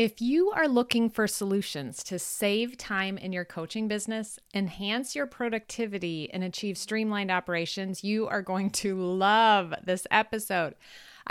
If you are looking for solutions to save time in your coaching business, enhance your productivity, and achieve streamlined operations, you are going to love this episode.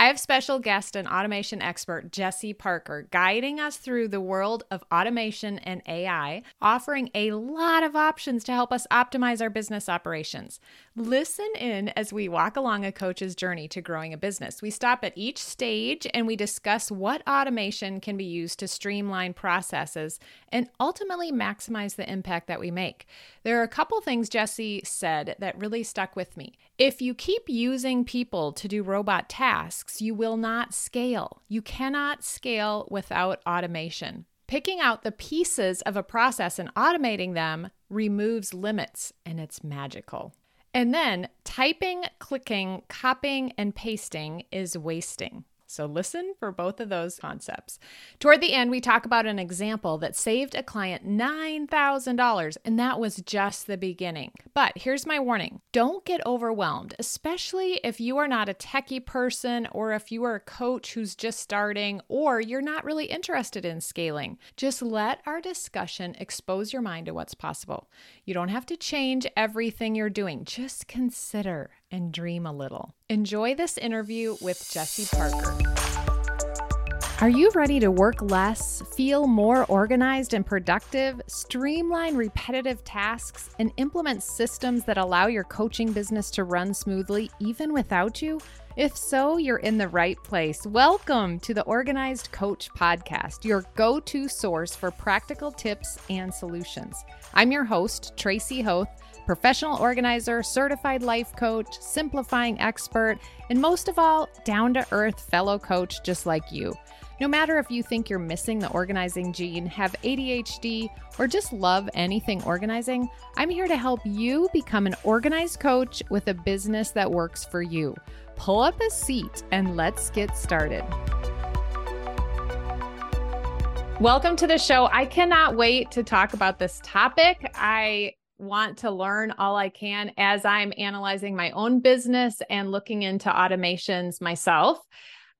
I have special guest and automation expert Jesse Parker guiding us through the world of automation and AI, offering a lot of options to help us optimize our business operations. Listen in as we walk along a coach's journey to growing a business. We stop at each stage and we discuss what automation can be used to streamline processes and ultimately maximize the impact that we make. There are a couple things Jesse said that really stuck with me. If you keep using people to do robot tasks, you will not scale. You cannot scale without automation. Picking out the pieces of a process and automating them removes limits, and it's magical. And then typing, clicking, copying, and pasting is wasting. So listen for both of those concepts. Toward the end, we talk about an example that saved a client $9,000, and that was just the beginning. But here's my warning don't get overwhelmed, especially if you are not a techie person or if you are a coach who's just starting or you're not really interested in scaling. Just let our discussion expose your mind to what's possible. You don't have to change everything you're doing, just consider and dream a little. Enjoy this interview with Jesse Parker. Are you ready to work less, feel more organized and productive, streamline repetitive tasks, and implement systems that allow your coaching business to run smoothly even without you? If so, you're in the right place. Welcome to the Organized Coach Podcast, your go to source for practical tips and solutions. I'm your host, Tracy Hoth professional organizer, certified life coach, simplifying expert, and most of all, down to earth fellow coach just like you. No matter if you think you're missing the organizing gene, have ADHD, or just love anything organizing, I'm here to help you become an organized coach with a business that works for you. Pull up a seat and let's get started. Welcome to the show. I cannot wait to talk about this topic. I want to learn all I can as I'm analyzing my own business and looking into automations myself.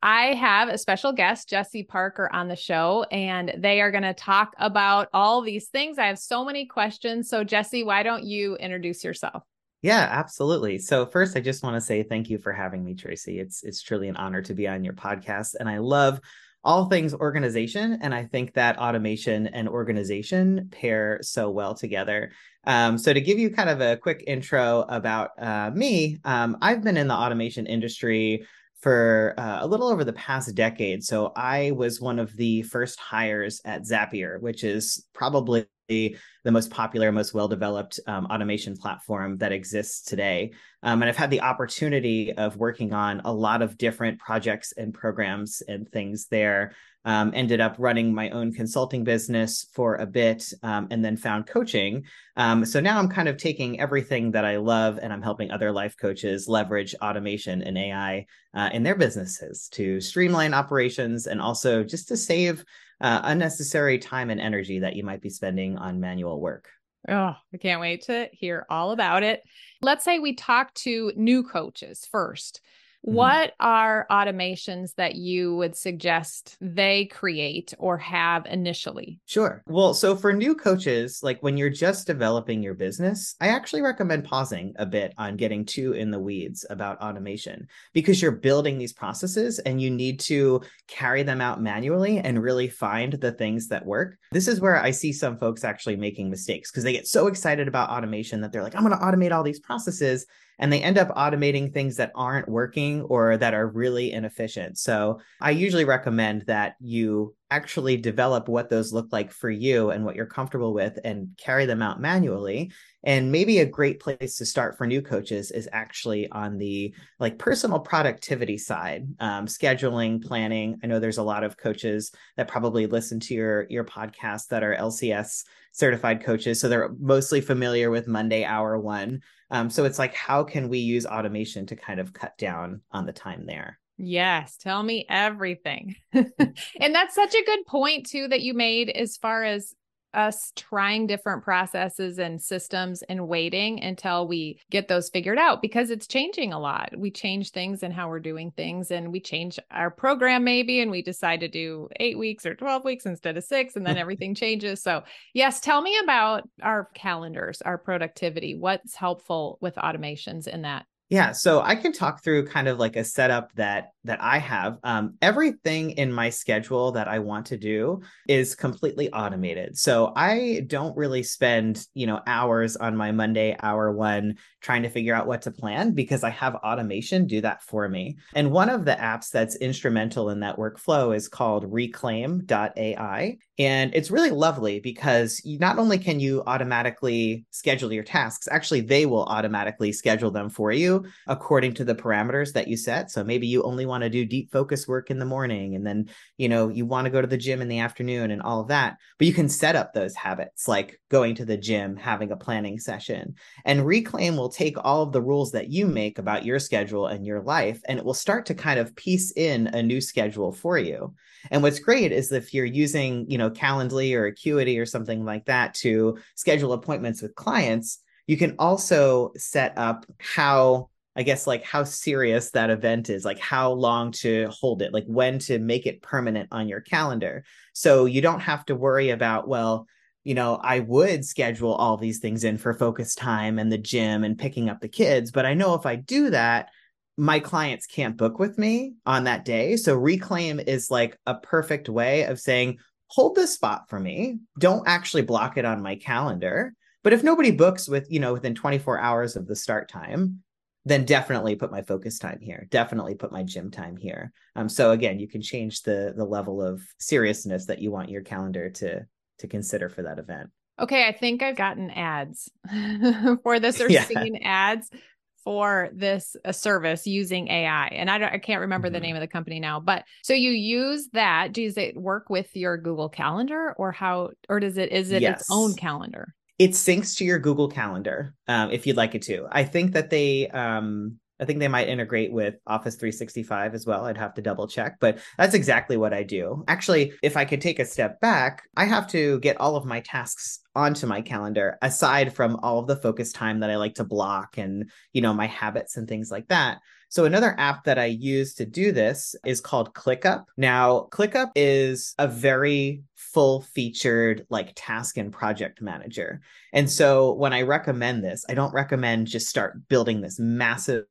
I have a special guest, Jesse Parker, on the show, and they are going to talk about all these things. I have so many questions. So, Jesse, why don't you introduce yourself? Yeah, absolutely. So first I just want to say thank you for having me Tracy. It's it's truly an honor to be on your podcast and I love all things organization. And I think that automation and organization pair so well together. Um, so, to give you kind of a quick intro about uh, me, um, I've been in the automation industry for uh, a little over the past decade. So, I was one of the first hires at Zapier, which is probably the most popular, most well developed um, automation platform that exists today. Um, and I've had the opportunity of working on a lot of different projects and programs and things there. Um, ended up running my own consulting business for a bit um, and then found coaching. Um, so now I'm kind of taking everything that I love and I'm helping other life coaches leverage automation and AI uh, in their businesses to streamline operations and also just to save uh, unnecessary time and energy that you might be spending on manual work. Oh, I can't wait to hear all about it. Let's say we talk to new coaches first. Mm-hmm. What are automations that you would suggest they create or have initially? Sure. Well, so for new coaches, like when you're just developing your business, I actually recommend pausing a bit on getting too in the weeds about automation because you're building these processes and you need to carry them out manually and really find the things that work. This is where I see some folks actually making mistakes because they get so excited about automation that they're like, I'm going to automate all these processes and they end up automating things that aren't working or that are really inefficient. So I usually recommend that you actually develop what those look like for you and what you're comfortable with and carry them out manually. And maybe a great place to start for new coaches is actually on the like personal productivity side um, scheduling planning. I know there's a lot of coaches that probably listen to your your podcast that are lcs certified coaches so they're mostly familiar with monday hour one um, so it's like, how can we use automation to kind of cut down on the time there? Yes, tell me everything. and that's such a good point too that you made as far as us trying different processes and systems and waiting until we get those figured out because it's changing a lot. We change things and how we're doing things, and we change our program maybe, and we decide to do eight weeks or 12 weeks instead of six, and then everything changes. So, yes, tell me about our calendars, our productivity. What's helpful with automations in that? Yeah, so I can talk through kind of like a setup that that I have. Um, everything in my schedule that I want to do is completely automated. So I don't really spend, you know, hours on my Monday hour one trying to figure out what to plan because I have automation do that for me. And one of the apps that's instrumental in that workflow is called reclaim.ai. And it's really lovely because you, not only can you automatically schedule your tasks, actually, they will automatically schedule them for you according to the parameters that you set. So maybe you only want to do deep focus work in the morning and then, you know, you want to go to the gym in the afternoon and all of that. But you can set up those habits like going to the gym, having a planning session. And Reclaim will take all of the rules that you make about your schedule and your life, and it will start to kind of piece in a new schedule for you. And what's great is if you're using, you know, Calendly or Acuity or something like that to schedule appointments with clients, you can also set up how I guess like how serious that event is, like how long to hold it, like when to make it permanent on your calendar. So you don't have to worry about, well, you know, I would schedule all these things in for focus time and the gym and picking up the kids, but I know if I do that, my clients can't book with me on that day. So reclaim is like a perfect way of saying, hold this spot for me. Don't actually block it on my calendar. But if nobody books with, you know, within 24 hours of the start time, then definitely put my focus time here definitely put my gym time here um so again you can change the the level of seriousness that you want your calendar to to consider for that event okay i think i've gotten ads for this or yeah. seen ads for this a service using ai and i don't i can't remember mm-hmm. the name of the company now but so you use that does it work with your google calendar or how or does it is it yes. its own calendar it syncs to your Google Calendar um, if you'd like it to. I think that they, um, I think they might integrate with Office 365 as well. I'd have to double check, but that's exactly what I do. Actually, if I could take a step back, I have to get all of my tasks onto my calendar aside from all of the focus time that I like to block and, you know, my habits and things like that. So another app that I use to do this is called ClickUp. Now, ClickUp is a very full featured like task and project manager. And so when I recommend this, I don't recommend just start building this massive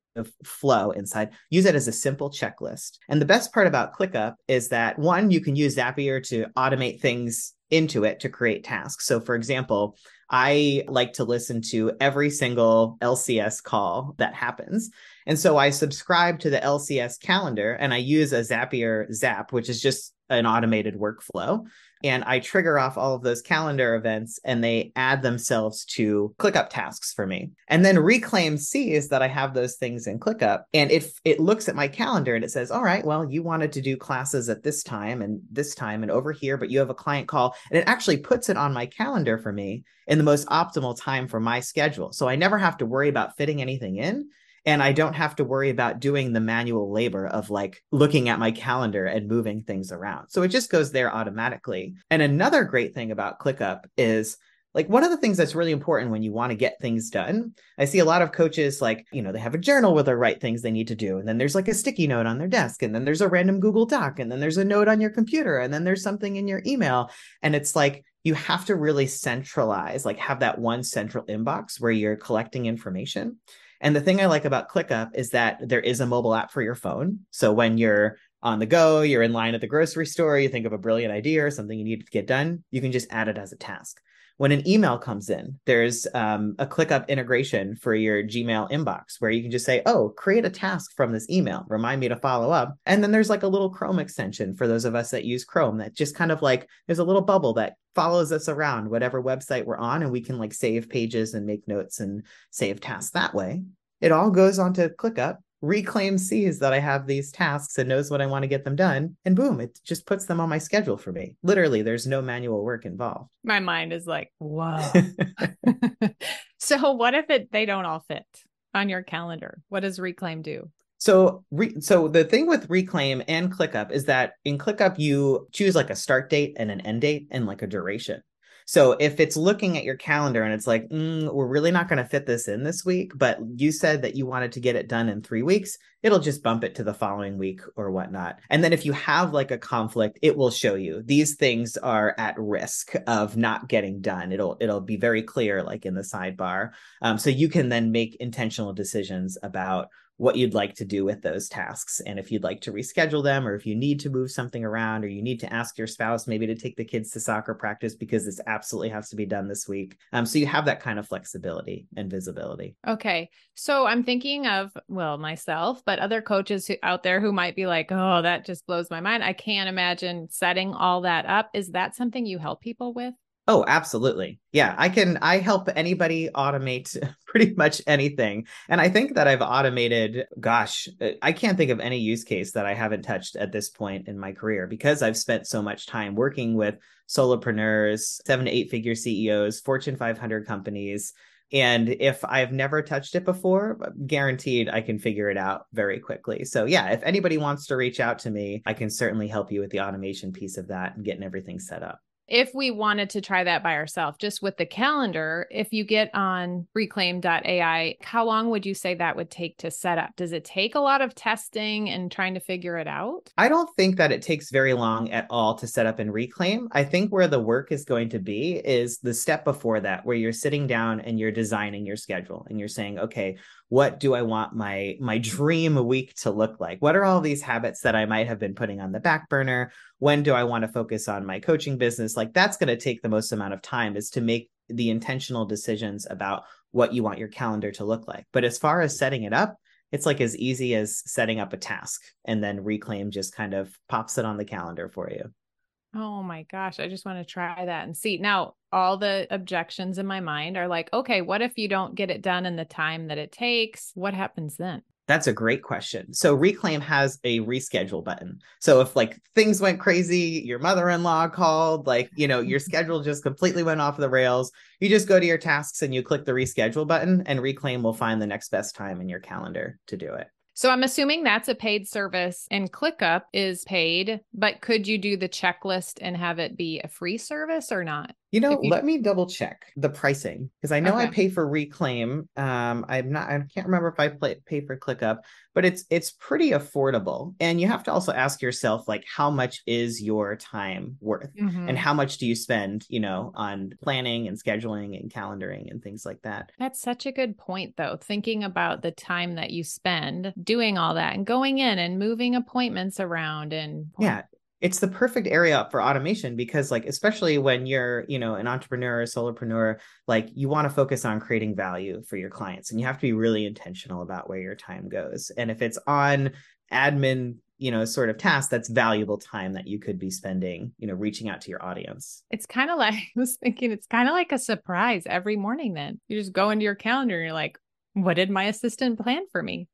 flow inside. Use it as a simple checklist. And the best part about ClickUp is that one, you can use Zapier to automate things into it to create tasks. So for example, I like to listen to every single LCS call that happens. And so I subscribe to the LCS calendar and I use a Zapier Zap, which is just an automated workflow. And I trigger off all of those calendar events and they add themselves to ClickUp tasks for me. And then Reclaim sees that I have those things in ClickUp and it, it looks at my calendar and it says, all right, well, you wanted to do classes at this time and this time and over here, but you have a client call. And it actually puts it on my calendar for me in the most optimal time for my schedule. So I never have to worry about fitting anything in and I don't have to worry about doing the manual labor of like looking at my calendar and moving things around. So it just goes there automatically. And another great thing about ClickUp is like one of the things that's really important when you want to get things done i see a lot of coaches like you know they have a journal where they write things they need to do and then there's like a sticky note on their desk and then there's a random google doc and then there's a note on your computer and then there's something in your email and it's like you have to really centralize like have that one central inbox where you're collecting information and the thing I like about ClickUp is that there is a mobile app for your phone. So when you're on the go, you're in line at the grocery store, you think of a brilliant idea or something you need to get done, you can just add it as a task. When an email comes in, there's um, a ClickUp integration for your Gmail inbox where you can just say, oh, create a task from this email, remind me to follow up. And then there's like a little Chrome extension for those of us that use Chrome that just kind of like, there's a little bubble that follows us around whatever website we're on and we can like save pages and make notes and save tasks that way. It all goes on onto clickup reclaim sees that i have these tasks and knows what i want to get them done and boom it just puts them on my schedule for me. Literally there's no manual work involved. My mind is like whoa. So what if it they don't all fit on your calendar? What does reclaim do so, re- so the thing with Reclaim and ClickUp is that in ClickUp you choose like a start date and an end date and like a duration. So if it's looking at your calendar and it's like, mm, we're really not going to fit this in this week, but you said that you wanted to get it done in three weeks, it'll just bump it to the following week or whatnot. And then if you have like a conflict, it will show you these things are at risk of not getting done. It'll it'll be very clear, like in the sidebar. Um, so you can then make intentional decisions about what you'd like to do with those tasks and if you'd like to reschedule them or if you need to move something around or you need to ask your spouse maybe to take the kids to soccer practice because this absolutely has to be done this week. Um, so you have that kind of flexibility and visibility. Okay. So i'm thinking of well myself but other coaches who, out there who might be like oh that just blows my mind. I can't imagine setting all that up. Is that something you help people with Oh, absolutely. Yeah, I can I help anybody automate pretty much anything. And I think that I've automated gosh, uh, I can't think of any use case that I haven't touched at this point in my career because I've spent so much time working with solopreneurs, 7 to 8 figure CEOs, Fortune 500 companies. And if I've never touched it before, guaranteed I can figure it out very quickly. So, yeah, if anybody wants to reach out to me, I can certainly help you with the automation piece of that and getting everything set up if we wanted to try that by ourselves, just with the calendar, if you get on reclaim.ai, how long would you say that would take to set up? Does it take a lot of testing and trying to figure it out? I don't think that it takes very long at all to set up in Reclaim. I think where the work is going to be is the step before that, where you're sitting down and you're designing your schedule and you're saying, okay, what do I want my my dream week to look like? What are all these habits that I might have been putting on the back burner? When do I want to focus on my coaching business? Like that's going to take the most amount of time is to make the intentional decisions about what you want your calendar to look like. But as far as setting it up, it's like as easy as setting up a task and then reclaim just kind of pops it on the calendar for you. Oh my gosh, I just want to try that and see. Now, all the objections in my mind are like, okay, what if you don't get it done in the time that it takes? What happens then? That's a great question. So Reclaim has a reschedule button. So if like things went crazy, your mother-in-law called, like, you know, your schedule just completely went off the rails, you just go to your tasks and you click the reschedule button and Reclaim will find the next best time in your calendar to do it. So I'm assuming that's a paid service and ClickUp is paid, but could you do the checklist and have it be a free service or not? You know, you... let me double check the pricing because I know okay. I pay for Reclaim. Um, I'm not. I can't remember if I play, pay for ClickUp, but it's it's pretty affordable. And you have to also ask yourself like, how much is your time worth, mm-hmm. and how much do you spend, you know, on planning and scheduling and calendaring and things like that. That's such a good point, though. Thinking about the time that you spend doing all that and going in and moving appointments around and yeah it's the perfect area for automation because like especially when you're you know an entrepreneur or solopreneur like you want to focus on creating value for your clients and you have to be really intentional about where your time goes. And if it's on admin you know sort of task that's valuable time that you could be spending you know reaching out to your audience. It's kind of like i was thinking it's kind of like a surprise every morning then. You just go into your calendar and you're like what did my assistant plan for me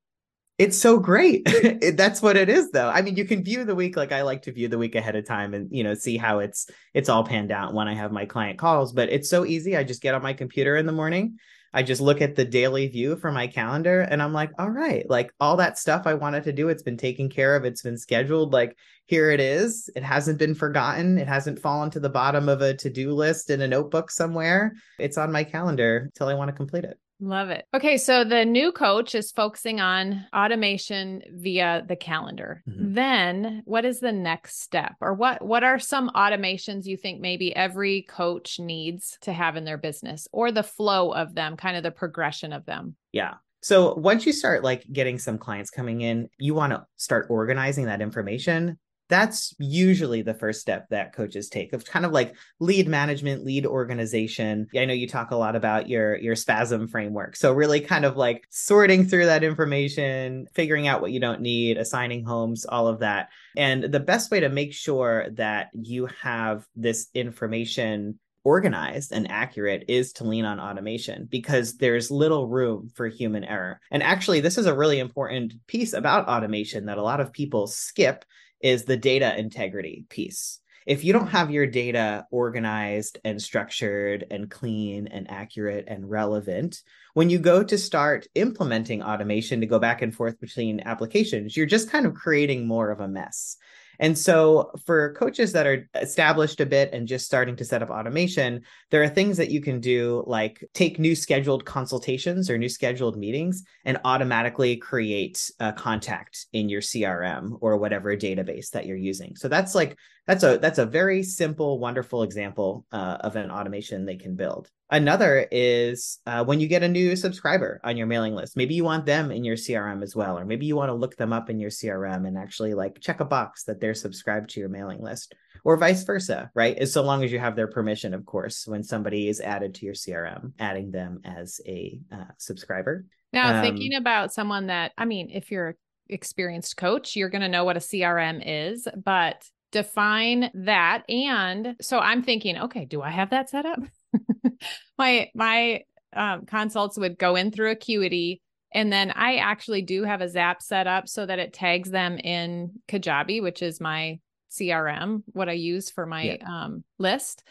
it's so great. That's what it is though. I mean, you can view the week like I like to view the week ahead of time and you know, see how it's it's all panned out when I have my client calls, but it's so easy. I just get on my computer in the morning. I just look at the daily view for my calendar and I'm like, all right, like all that stuff I wanted to do, it's been taken care of, it's been scheduled. Like here it is. It hasn't been forgotten. It hasn't fallen to the bottom of a to-do list in a notebook somewhere. It's on my calendar until I want to complete it. Love it. Okay, so the new coach is focusing on automation via the calendar. Mm-hmm. Then, what is the next step or what what are some automations you think maybe every coach needs to have in their business or the flow of them, kind of the progression of them? Yeah. So once you start like getting some clients coming in, you want to start organizing that information that's usually the first step that coaches take of kind of like lead management lead organization. I know you talk a lot about your your spasm framework. So really kind of like sorting through that information figuring out what you don't need assigning homes all of that. And the best way to make sure that you have this information organized and accurate is to lean on automation because there's little room for human error. And actually, this is a really important piece about automation that a lot of people skip is the data integrity piece. If you don't have your data organized and structured and clean and accurate and relevant, when you go to start implementing automation to go back and forth between applications, you're just kind of creating more of a mess. And so for coaches that are established a bit and just starting to set up automation, there are things that you can do like take new scheduled consultations or new scheduled meetings and automatically create a contact in your CRM or whatever database that you're using. So that's like that's a that's a very simple wonderful example uh, of an automation they can build another is uh, when you get a new subscriber on your mailing list maybe you want them in your crm as well or maybe you want to look them up in your crm and actually like check a box that they're subscribed to your mailing list or vice versa right? As so long as you have their permission of course when somebody is added to your crm adding them as a uh, subscriber. Now um, thinking about someone that i mean if you're an experienced coach you're going to know what a crm is but define that and so i'm thinking okay do i have that set up my my um, consults would go in through acuity and then i actually do have a zap set up so that it tags them in kajabi which is my crm what i use for my yeah. um, list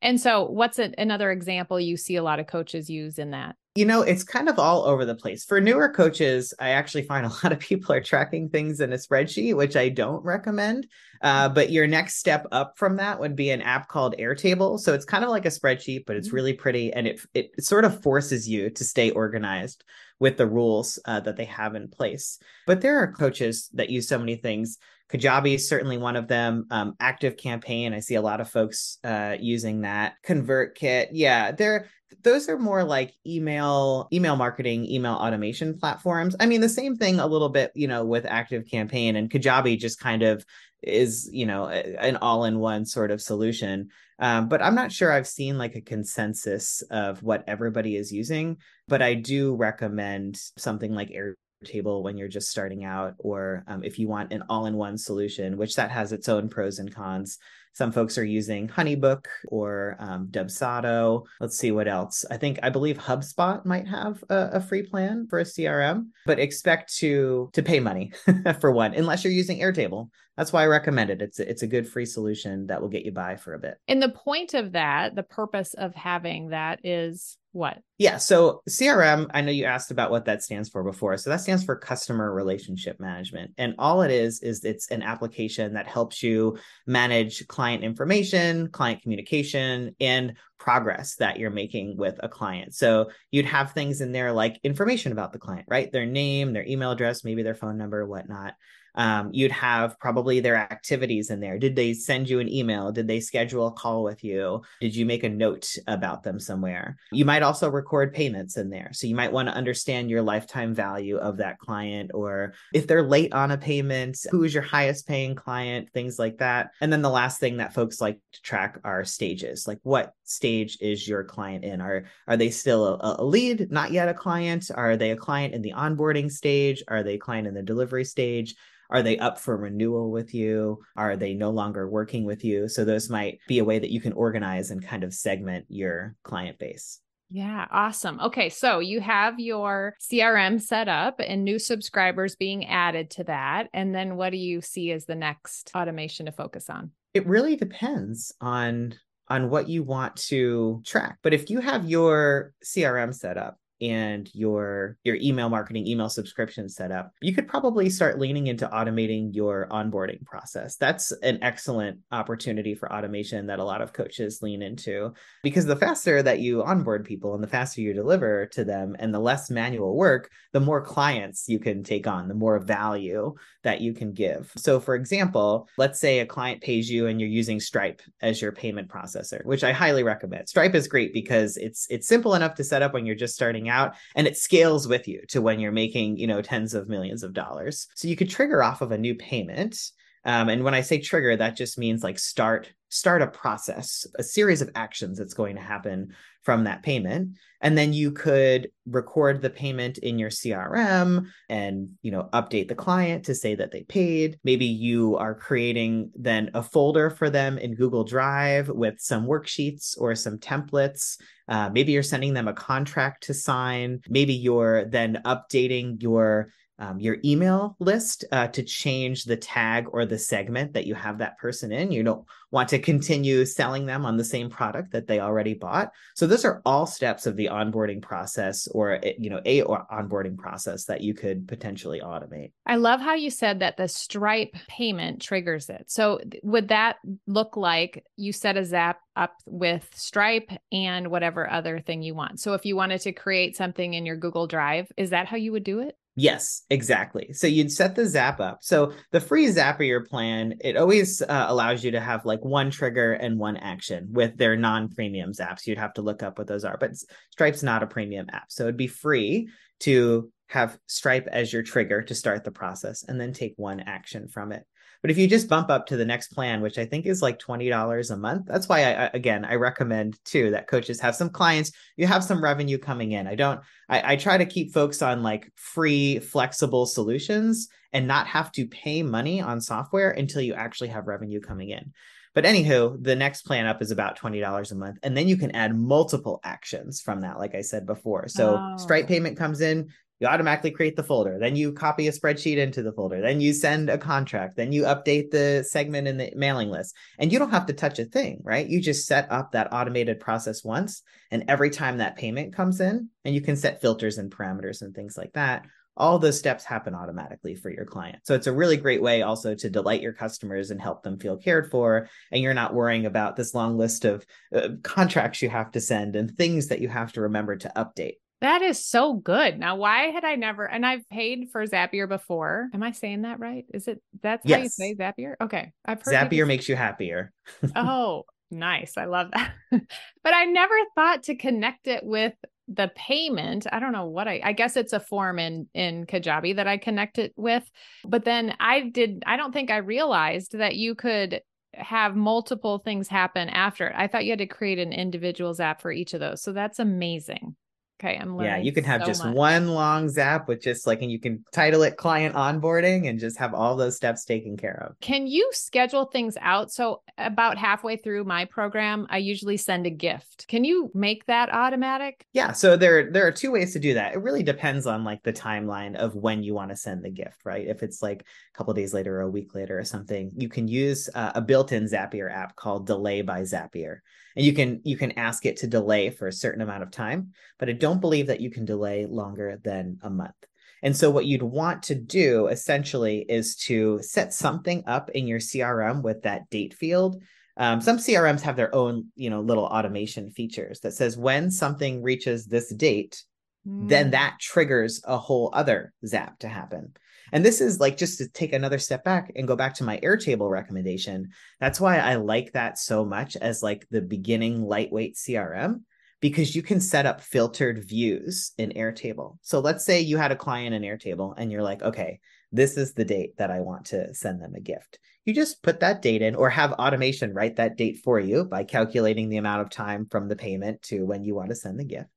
and so what's a, another example you see a lot of coaches use in that you know, it's kind of all over the place. For newer coaches, I actually find a lot of people are tracking things in a spreadsheet, which I don't recommend. Uh, but your next step up from that would be an app called Airtable. So it's kind of like a spreadsheet, but it's mm-hmm. really pretty, and it it sort of forces you to stay organized with the rules uh, that they have in place. But there are coaches that use so many things. Kajabi is certainly one of them. Um, Active Campaign, I see a lot of folks uh, using that. ConvertKit, yeah, they're those are more like email email marketing email automation platforms. I mean the same thing a little bit you know with active campaign and kajabi just kind of is you know an all-in-one sort of solution. Um, but i'm not sure i've seen like a consensus of what everybody is using but i do recommend something like air table when you're just starting out or um, if you want an all-in-one solution which that has its own pros and cons some folks are using Honeybook or um, Dubsado. Let's see what else. I think I believe HubSpot might have a, a free plan for a CRM, but expect to to pay money for one, unless you're using Airtable. That's why I recommend it. It's a, it's a good free solution that will get you by for a bit. And the point of that, the purpose of having that is what? Yeah. So CRM, I know you asked about what that stands for before. So that stands for customer relationship management. And all it is, is it's an application that helps you manage client information, client communication, and progress that you're making with a client. So you'd have things in there like information about the client, right? Their name, their email address, maybe their phone number, whatnot um, you'd have probably their activities in there. Did they send you an email? Did they schedule a call with you? Did you make a note about them somewhere? You might also record payments in there. So you might want to understand your lifetime value of that client, or if they're late on a payment, who is your highest paying client, things like that. And then the last thing that folks like to track are stages. Like what stage is your client in? Are are they still a, a lead, not yet a client? Are they a client in the onboarding stage? Are they a client in the delivery stage? Are they up for renewal with you? Are they no longer working with you? So those might be a way that you can organize and kind of segment your client base. Yeah, awesome. Okay, so you have your CRM set up and new subscribers being added to that. And then what do you see as the next automation to focus on? It really depends on on what you want to track. But if you have your CRM set up and your your email marketing email subscription setup you could probably start leaning into automating your onboarding process. That's an excellent opportunity for automation that a lot of coaches lean into because the faster that you onboard people and the faster you deliver to them and the less manual work the more clients you can take on the more value that you can give. So for example let's say a client pays you and you're using stripe as your payment processor which i highly recommend. Stripe is great because it's it's simple enough to set up when you're just starting out and it scales with you to when you're making you know tens of millions of dollars. So you could trigger off of a new payment. Um, and when i say trigger that just means like start start a process a series of actions that's going to happen from that payment. And then you could record the payment in your crm and you know update the client to say that they paid. Maybe you are creating then a folder for them in google drive with some worksheets or some templates. Uh, maybe you're sending them a contract to sign. Maybe you're then updating your um, your email list uh, to change the tag or the segment that you have that person in. You don't want to continue selling them on the same product that they already bought. So those are all steps of the onboarding process or eh, you know a onboarding process that you could potentially automate. I love how you said that the Stripe payment triggers it. So would that look like you set a Zap up with Stripe and whatever other thing you want? So if you wanted to create something in your Google Drive, is that how you would do it? Yes, exactly. So you'd set the zap up. So the free Zapier plan, it always uh, allows you to have like one trigger and one action with their non-premium zaps. You'd have to look up what those are, but Stripe's not a premium app. So it'd be free to have Stripe as your trigger to start the process and then take one action from it. But if you just bump up to the next plan, which I think is like $20 a month, that's why I, again, I recommend too that coaches have some clients, you have some revenue coming in. I don't, I, I try to keep folks on like free, flexible solutions and not have to pay money on software until you actually have revenue coming in. But anywho, the next plan up is about $20 a month. And then you can add multiple actions from that, like I said before. So oh. Stripe payment comes in, you automatically create the folder then you copy a spreadsheet into the folder then you send a contract then you update the segment in the mailing list and you don't have to touch a thing right you just set up that automated process once and every time that payment comes in and you can set filters and parameters and things like that all those steps happen automatically for your client. So it's a really great way also to delight your customers and help them feel cared for. And you're not worrying about this long list of uh, contracts you have to send and things that you have to remember to update. That is so good. Now, why had I never? And I've paid for Zapier before. Am I saying that right? Is it that's yes. how you say Zapier? Okay, I've heard Zapier makes you happier. oh, nice! I love that. but I never thought to connect it with the payment. I don't know what I. I guess it's a form in in Kajabi that I connect it with. But then I did. I don't think I realized that you could have multiple things happen after. I thought you had to create an individual zap for each of those. So that's amazing. Okay, I'm learning. Yeah, you can have so just much. one long zap with just like, and you can title it client onboarding and just have all those steps taken care of. Can you schedule things out? So, about halfway through my program, I usually send a gift. Can you make that automatic? Yeah, so there there are two ways to do that. It really depends on like the timeline of when you want to send the gift, right? If it's like a couple days later or a week later or something, you can use uh, a built-in Zapier app called Delay by Zapier and you can you can ask it to delay for a certain amount of time but it don't believe that you can delay longer than a month and so what you'd want to do essentially is to set something up in your crm with that date field um, some crms have their own you know little automation features that says when something reaches this date mm. then that triggers a whole other zap to happen and this is like just to take another step back and go back to my Airtable recommendation. That's why I like that so much as like the beginning lightweight CRM because you can set up filtered views in Airtable. So let's say you had a client in Airtable and you're like, okay, this is the date that I want to send them a gift. You just put that date in or have automation write that date for you by calculating the amount of time from the payment to when you want to send the gift.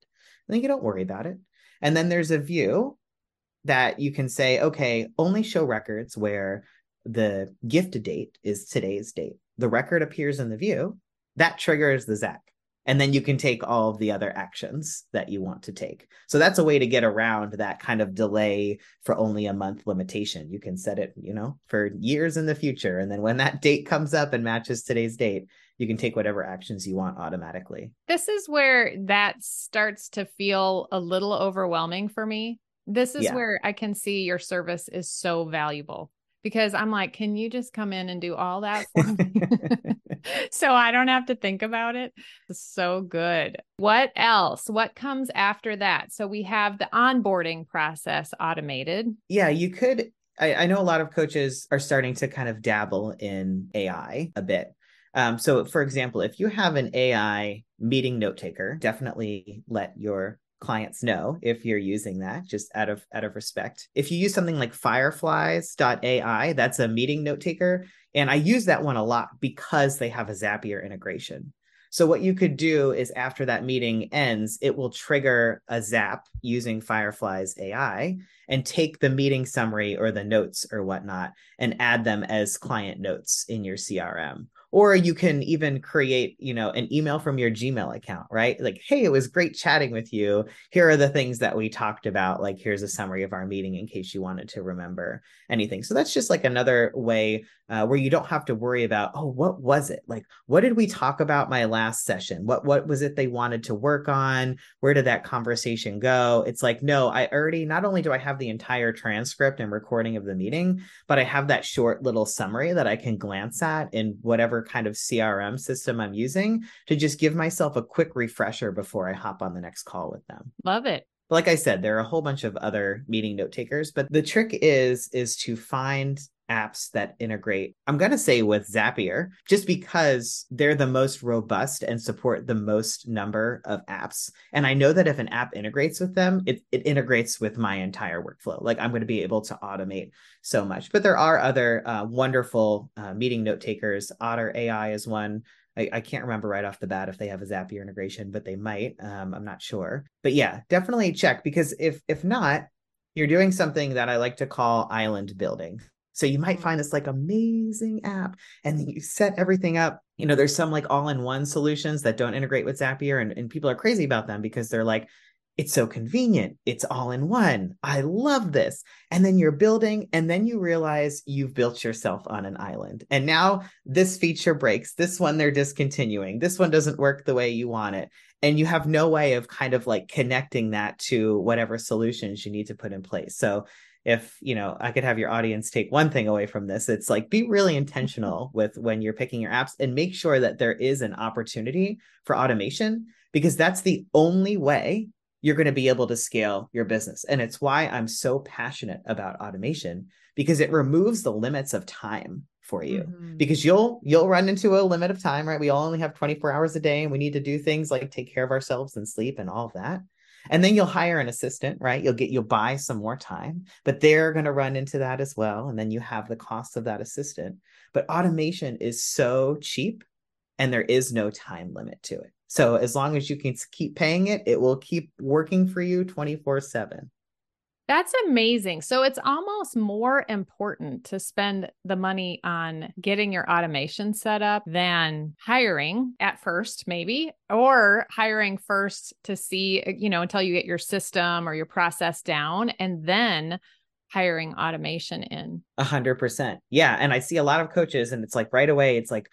And then you don't worry about it. And then there's a view that you can say, okay, only show records where the gift date is today's date. The record appears in the view, that triggers the Zap. And then you can take all of the other actions that you want to take. So that's a way to get around that kind of delay for only a month limitation. You can set it, you know, for years in the future. And then when that date comes up and matches today's date, you can take whatever actions you want automatically. This is where that starts to feel a little overwhelming for me this is yeah. where I can see your service is so valuable because I'm like, can you just come in and do all that for me? so I don't have to think about it. It's so good. What else? What comes after that? So we have the onboarding process automated. Yeah, you could. I, I know a lot of coaches are starting to kind of dabble in AI a bit. Um, so, for example, if you have an AI meeting note taker, definitely let your clients know if you're using that just out of out of respect. If you use something like fireflies.ai that's a meeting note taker and i use that one a lot because they have a zapier integration. So what you could do is after that meeting ends it will trigger a zap using fireflies ai and take the meeting summary or the notes or whatnot and add them as client notes in your crm or you can even create you know an email from your gmail account right? Like hey it was great chatting with you. Here are the things that we talked about. Like here's a summary of our meeting in case you wanted to remember anything. So that's just like another way uh, where you don't have to worry about oh what was it? Like what did we talk about my last session? What what was it they wanted to work on? Where did that conversation go? It's like no i already not only do i have the entire transcript and recording of the meeting but i have that short little summary that i can glance at in whatever kind of crm system i'm using to just give myself a quick refresher before i hop on the next call with them. Love it. Like I said, there are a whole bunch of other meeting note takers, but the trick is is to find apps that integrate, I'm going to say with Zapier, just because they're the most robust and support the most number of apps. And I know that if an app integrates with them, it, it integrates with my entire workflow. Like I'm going to be able to automate so much. But there are other uh, wonderful uh, meeting note takers. Otter AI is one. I, I, can't remember right off the bat if they have a Zapier integration, but they might. Um, I'm not sure. But yeah, definitely check because if if not, you're doing something that I like to call island building. So you might mm-hmm. find this like amazing app and you set everything up. You know, there's some like all-in-one solutions that don't integrate with Zapier and, and people are crazy about them because they're like, it's so convenient. It's all in one. I love this. And then you're building, and then you realize you've built yourself on an island. And now this feature breaks. This one they're discontinuing. This one doesn't work the way you want it. And you have no way of kind of like connecting that to whatever solutions you need to put in place. So if you know i could have your audience take one thing away from this it's like be really intentional with when you're picking your apps and make sure that there is an opportunity for automation because that's the only way you're going to be able to scale your business. And it's why i'm so passionate about automation because it removes the limits of time for you. Mm-hmm. because you'll you'll run into a limit of time right? We all only have 24 hours a day and we need to do things like take care of ourselves and sleep and all of that and then you'll hire an assistant right? You'll get you'll buy some more time but they're going to run into that as well and then you have the cost of that assistant. But automation is so cheap and there is no time limit to it. So as long as you can keep paying it it will keep working for you 24 7 that's amazing. So it's almost more important to spend the money on getting your automation set up than hiring at first, maybe, or hiring first to see, uh, you know, until you get your system or your process down and then hiring automation in. A hundred percent. Yeah. And I see a lot of coaches and it's like right away, it's like,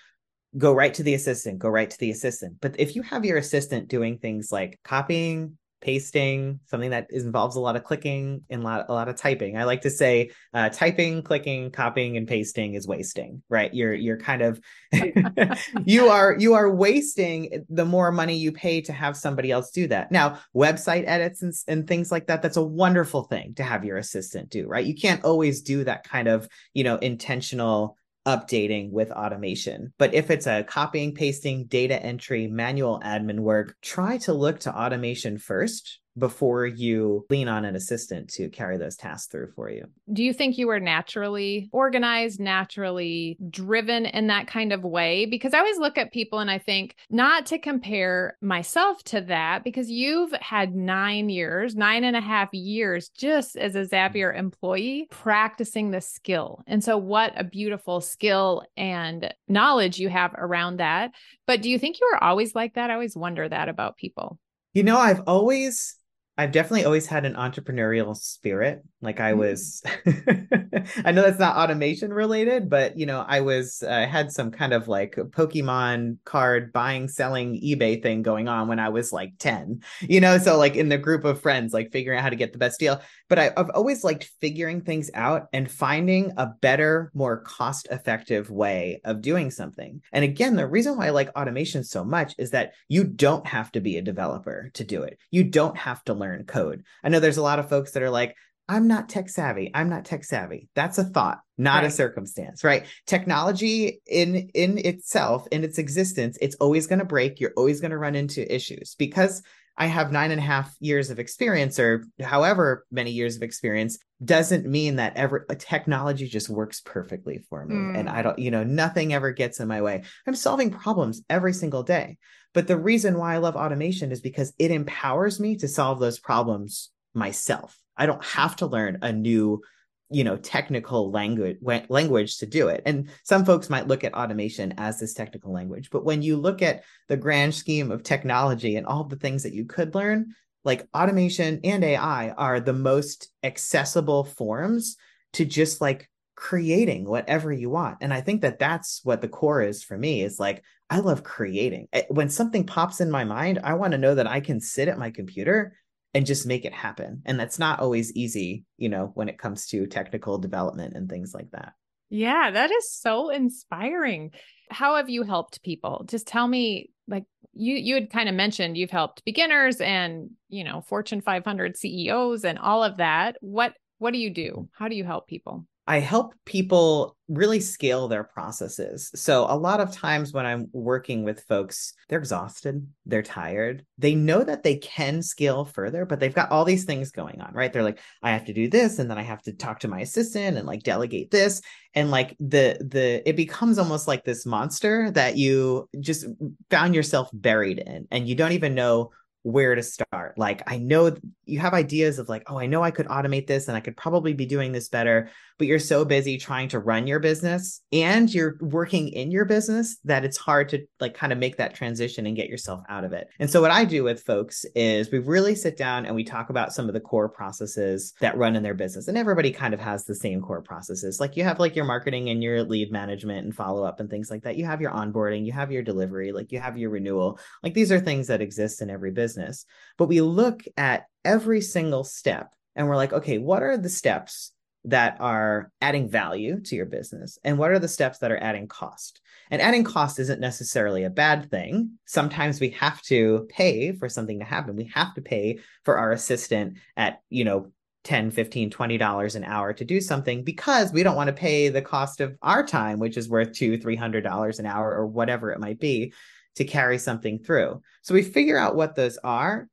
go right to the assistant, go right to the assistant. But if you have your assistant doing things like copying, pasting, something that involves a lot of clicking and a lot, a lot of typing. I like to say uh, typing, clicking, copying, and pasting is wasting, right? You're you're kind of you are you are wasting the more money you pay to have somebody else do that. Now, website edits and, and things like that, that's a wonderful thing to have your assistant do, right? You can't always do that kind of, you know, intentional updating with automation. But if it's a copying, pasting, data entry, manual admin work, try to look to automation first before you lean on an assistant to carry those tasks through for you. Do you think you were naturally organized, naturally driven in that kind of way? Because I always look at people and I think not to compare myself to that, because you've had nine years, nine and a half years just as a Zapier employee practicing the skill. And so, what a beautiful skill and knowledge you have around that. But do you think you were always like that? I always wonder that about people. You know, I've always I've definitely always had an entrepreneurial spirit. Like I was, mm. I know that's not automation related, but you know, I was, I uh, had some kind of like Pokemon card buying, selling eBay thing going on when I was like 10, you know? So like in the group of friends, like figuring out how to get the best deal. But I, I've always liked figuring things out and finding a better, more cost effective way of doing something. And again, the reason why I like automation so much is that you don't have to be a developer to do it. You don't have to learn learn code. I know there's a lot of folks that are like, I'm not tech savvy. I'm not tech savvy. That's a thought, not right. a circumstance, right? Technology in in itself, in its existence, it's always going to break. You're always going to run into issues because I have nine and a half years of experience, or however many years of experience, doesn't mean that ever technology just works perfectly for me. Mm. And I don't, you know, nothing ever gets in my way. I'm solving problems every single day. But the reason why I love automation is because it empowers me to solve those problems myself. I don't have to learn a new you know technical language language to do it and some folks might look at automation as this technical language but when you look at the grand scheme of technology and all the things that you could learn like automation and ai are the most accessible forms to just like creating whatever you want and i think that that's what the core is for me is like i love creating eh, when something pops in my mind i want to know that i can sit at my computer and just make it happen. And that's not always easy, you know, when it comes to technical development and things like that. Yeah, that is so inspiring. How have you helped people? Just tell me like you you had kind of mentioned you've helped beginners and, you know, Fortune 500 CEOs and all of that. What what do you do? How do you help people? I help people really scale their processes. So, a lot of times when I'm working with folks, they're exhausted, they're tired. They know that they can scale further, but they've got all these things going on, right? They're like, I have to do this and then I have to talk to my assistant and like delegate this and like the the it becomes almost like this monster that you just found yourself buried in and you don't even know where to start. Like, I know you have ideas of like, oh, I know I could automate this and I could probably be doing this better, but you're so busy trying to run your business and you're working in your business that it's hard to like kind of make that transition and get yourself out of it. And so, what I do with folks is we really sit down and we talk about some of the core processes that run in their business. And everybody kind of has the same core processes. Like, you have like your marketing and your lead management and follow up and things like that. You have your onboarding, you have your delivery, like you have your renewal. Like, these are things that exist in every business. But we look at every single step and we're like, okay, what are the steps that are adding value to your business? And what are the steps that are adding cost? And adding cost isn't necessarily a bad thing. Sometimes we have to pay for something to happen. We have to pay for our assistant at, you know, 10 15 20 dollars an hour to do something because we don't want to pay the cost of our time which is worth two three hundred dollars an hour or whatever it might be to carry something through. So we figure out what those are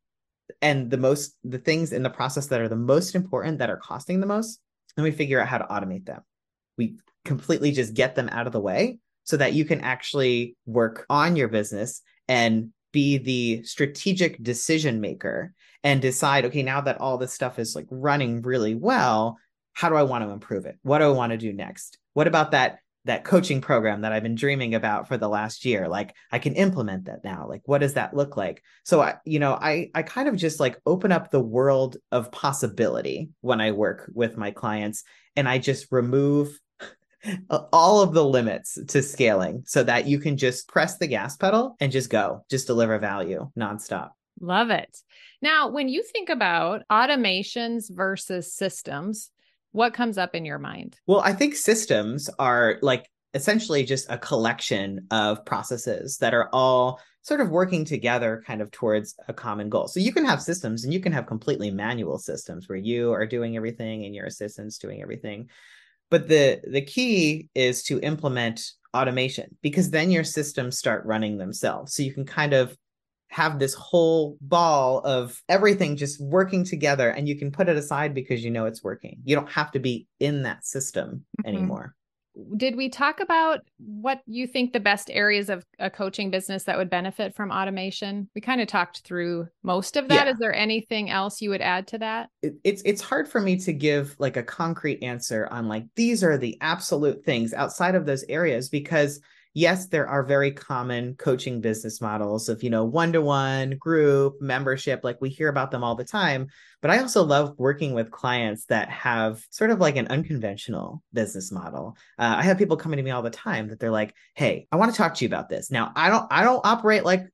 and the most the things in the process that are the most important that are costing the most and we figure out how to automate them. We completely just get them out of the way so that you can actually work on your business and be the strategic decision maker and decide okay now that all this stuff is like running really well how do i want to improve it what do i want to do next what about that that coaching program that I've been dreaming about for the last year. Like I can implement that now. Like what does that look like? So I, you know, I I kind of just like open up the world of possibility when I work with my clients and I just remove all of the limits to scaling so that you can just press the gas pedal and just go, just deliver value nonstop. Love it. Now, when you think about automations versus systems, what comes up in your mind? Well, I think systems are like essentially just a collection of processes that are all sort of working together kind of towards a common goal. So you can have systems and you can have completely manual systems where you are doing everything and your assistant's doing everything. But the the key is to implement automation because then your systems start running themselves. So you can kind of have this whole ball of everything just working together and you can put it aside because you know it's working. You don't have to be in that system mm-hmm. anymore. Did we talk about what you think the best areas of a coaching business that would benefit from automation? We kind of talked through most of that. Yeah. Is there anything else you would add to that? It, it's it's hard for me to give like a concrete answer on like these are the absolute things outside of those areas because yes, there are very common coaching business models of, you know, one to one, group, membership, like we hear about them all the time. But I also love working with clients that have sort of like an unconventional business model. Uh, I have people coming to me all the time that they're like, "Hey, I want to talk to you about this." Now, I don't, I don't operate like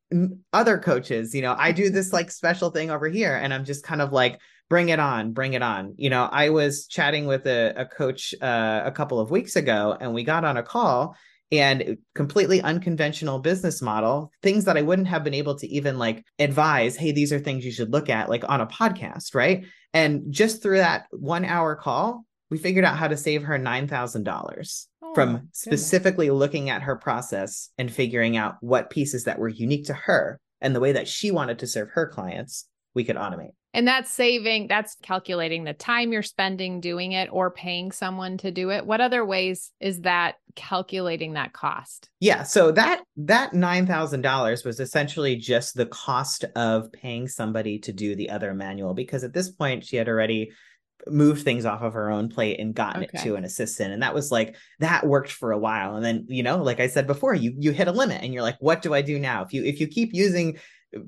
other coaches. You know, I do this like special thing over here, and I'm just kind of like, bring it on bring it on you know i was chatting with a, a coach uh, a couple of weeks ago and we got on a call and completely unconventional business model things that i wouldn't have been able to even like advise hey these are things you should look at like on a podcast right and just through that one hour call we figured out how to save her $9000 oh, from specifically goodness. looking at her process and figuring out what pieces that were unique to her and the way that she wanted to serve her clients we could automate and that's saving, that's calculating the time you're spending doing it or paying someone to do it. What other ways is that calculating that cost? Yeah, so that that $9,000 was essentially just the cost of paying somebody to do the other manual because at this point she had already moved things off of her own plate and gotten Okay. it to an assistant and that was like that worked for a while and then you know like i said before you you hit a limit and you're like what do i do now if you if you keep using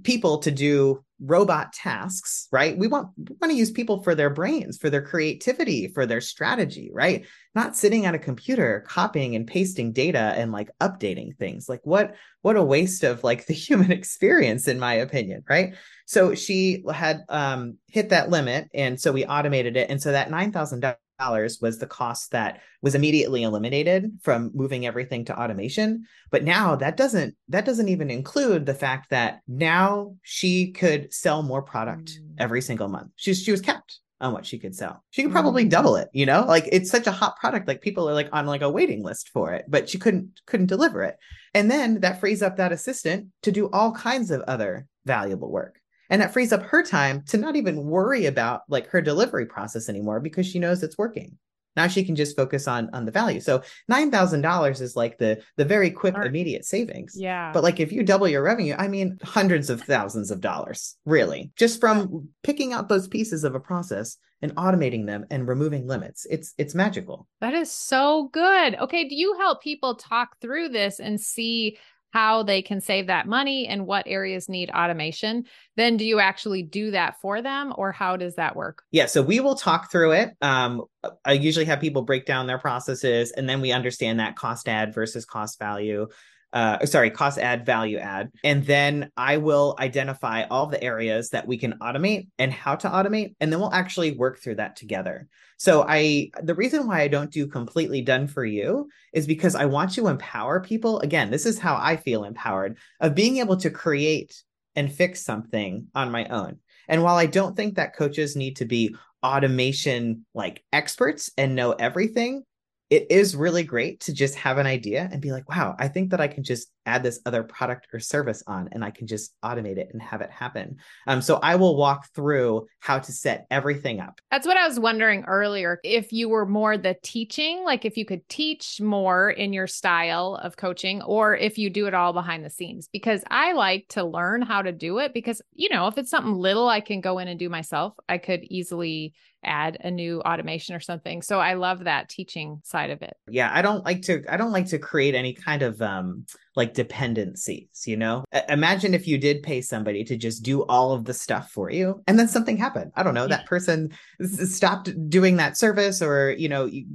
people to do robot tasks right? We want we want to use people for their brains for their creativity for their strategy right? Not sitting at a computer copying and pasting data and like updating things. Like what what a waste of like the human experience in my opinion right? So she had um hit that limit and so we automated it. And so that $9000 was the cost that was immediately eliminated from moving everything to automation. But now that doesn't that doesn't even include the fact that now she could sell more product Mm. every single month. She's she was kept on what she could sell. She could probably double it you know? Like it's such a hot product like people are like on like a waiting list for it but she couldn't couldn't deliver it. And then that frees up that assistant to do all kinds of other valuable work and that frees up her time to not even worry about like her delivery process anymore because she knows it's working now she can just focus on on the value so $9000 is like the the very quick immediate savings Yeah. but like if you double your revenue, I mean hundreds of thousands of dollars, really, just from picking out those pieces of a process and automating them and removing limits. It's it's magical. That is so good. Okay, do you help people talk through this and see how they can save that money and what areas need automation? Then do you actually do that for them or how does that work? Yeah, so we will talk through it. Um, I usually have people break down their processes, and then we understand that cost add versus cost value. Uh, sorry, cost add, value add, and then I will identify all the areas that we can automate and how to automate, and then we'll actually work through that together. So I, the reason why I don't do completely done for you is because I want to empower people. Again, this is how I feel empowered of being able to create and fix something on my own. And while I don't think that coaches need to be automation like experts and know everything, it is really great to just have an idea and be like, wow, I think that I can just add this other product or service on and I can just automate it and have it happen. Um, so I will walk through how to set everything up. That's what I was wondering earlier. If you were more the teaching, like if you could teach more in your style of coaching, or if you do it all behind the scenes, because I like to learn how to do it. Because, you know, if it's something little I can go in and do myself, I could easily add a new automation or something. So I love that teaching side of it. Yeah, I don't like to I don't like to create any kind of um like dependencies, you know? I- imagine if you did pay somebody to just do all of the stuff for you and then something happened. I don't know, that person s- stopped doing that service or, you know, you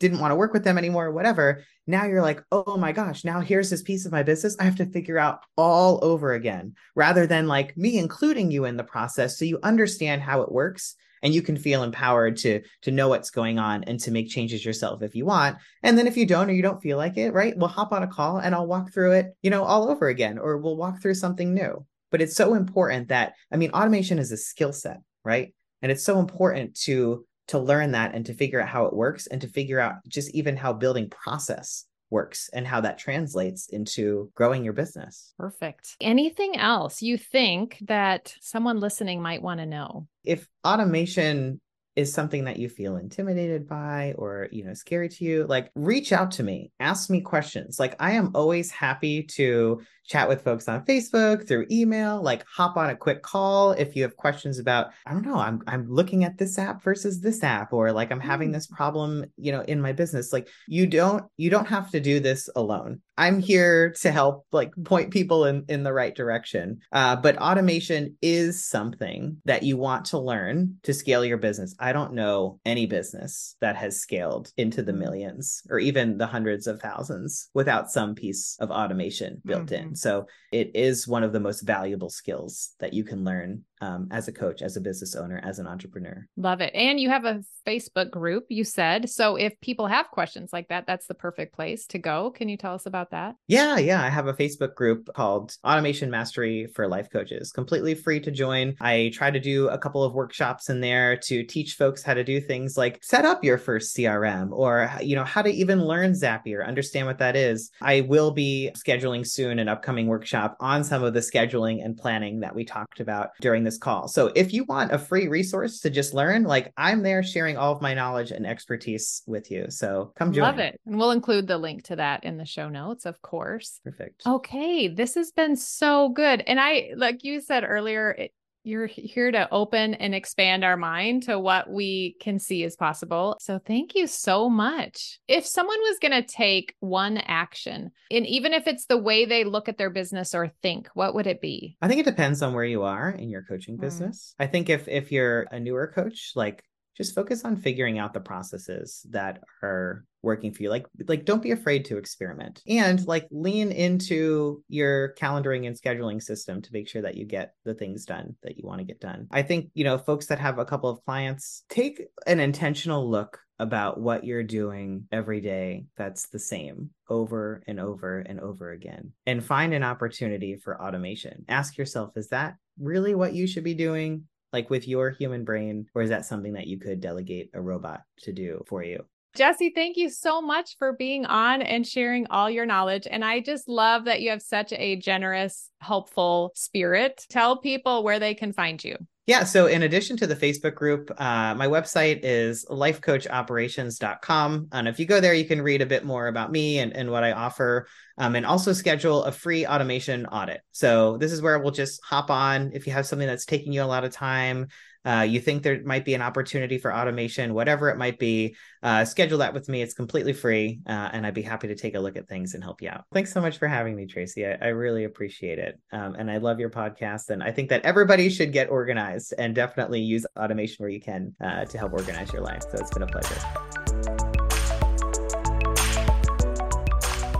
didn't want to work with them anymore or whatever. Now you're like, "Oh my gosh, now here's this piece of my business I have to figure out all over again." Rather than like me including you in the process so you understand how it works and you can feel empowered to to know what's going on and to make changes yourself if you want and then if you don't or you don't feel like it right we'll hop on a call and i'll walk through it you know all over again or we'll walk through something new but it's so important that i mean automation is a skill set right and it's so important to to learn that and to figure out how it works and to figure out just even how building process works and how that translates into growing your business Perfect. Anything else you think that someone listening might want to know? If automation is something that you feel intimidated by or you know scary to you like reach out to me. Ask me questions. Like i am always happy to chat with folks on facebook through email like hop on a quick call if you have questions about i don't know i'm i'm looking at this app versus this app or like i'm having Mm. this problem you know in my business. Like you don't you don't have to do this alone i'm here to help like point people in in the right direction. Uh, but automation is something that you want to learn to scale your business. I don't know any business that has scaled into the Mhm. millions or even the hundreds of thousands without some piece of automation built in. So it is one of the most valuable skills that you can learn um, as a coach as a business owner as an entrepreneur Love it. And you have a Facebook group, you said. So if people have questions like that, that's the perfect place to go. Can you tell us about that? Yeah, yeah. I have a Facebook group called Automation Mastery for Life Coaches, completely free to join. I try to do a couple of workshops in there to teach folks how to do things like set up your first CRM or, you know, how to even learn Zapier, understand what that is. I will be scheduling soon an upcoming workshop on some of the scheduling and planning that we talked about during this call. So if you want a free resource to just learn, like I'm there sharing all of my knowledge and expertise with you. So come join. Love it. And we'll include the link to that in the show notes, of course. Perfect. Okay, this has been so good. And I, like you said earlier, it, you're here to open and expand our mind to what we can see as possible. So thank you so much. If someone was going to take one action, and even if it's the way they look at their business or think, what would it be? I think it depends on where you are in your coaching mm. business. I think if if you're a newer coach, like just focus on figuring out the processes that are working for you. Like like don't be afraid to experiment and like lean into your calendaring and scheduling system to make sure that you get the things done that you want to get done. I think you know folks that have a couple of clients take an intentional look about what you're doing every day that's the same over and over and over again and find an opportunity for automation. Ask yourself is that really what you should be doing like with your human brain or is that something that you could delegate a robot to do for you Jesse, thank you so much for being on and sharing all your knowledge. And I just love that you have such a generous, helpful spirit. Tell people where they can find you. Yeah. So, in addition to the Facebook group, uh, my website is lifecoachoperations.com. And if you go there, you can read a bit more about me and, and what I offer um, and also schedule a free automation audit. So, this is where we'll just hop on if you have something that's taking you a lot of time uh, you think there might be an opportunity for automation, whatever it might be, uh, schedule that with me. It's completely free, uh, and I'd be happy to take a look at things and help you out. Thanks so much for having me, Tracy. I, I really appreciate it. Um, and I love your podcast. And I think that everybody should get organized and definitely use automation where you can uh, to help organize your life. So it's been a pleasure.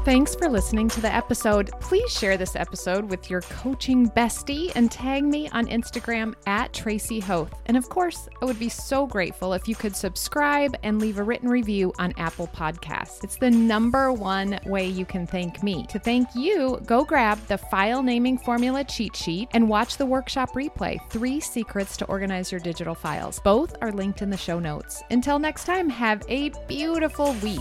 Thanks for listening to the episode. Please share this episode with your coaching bestie and tag me on Instagram at Tracy Hoth. And of course, I would be so grateful if you could subscribe and leave a written review on Apple Podcasts. It's the number one way you can thank me. To thank you, go grab the file naming formula cheat sheet and watch the workshop replay Three Secrets to Organize Your Digital Files. Both are linked in the show notes. Until next time, have a beautiful week.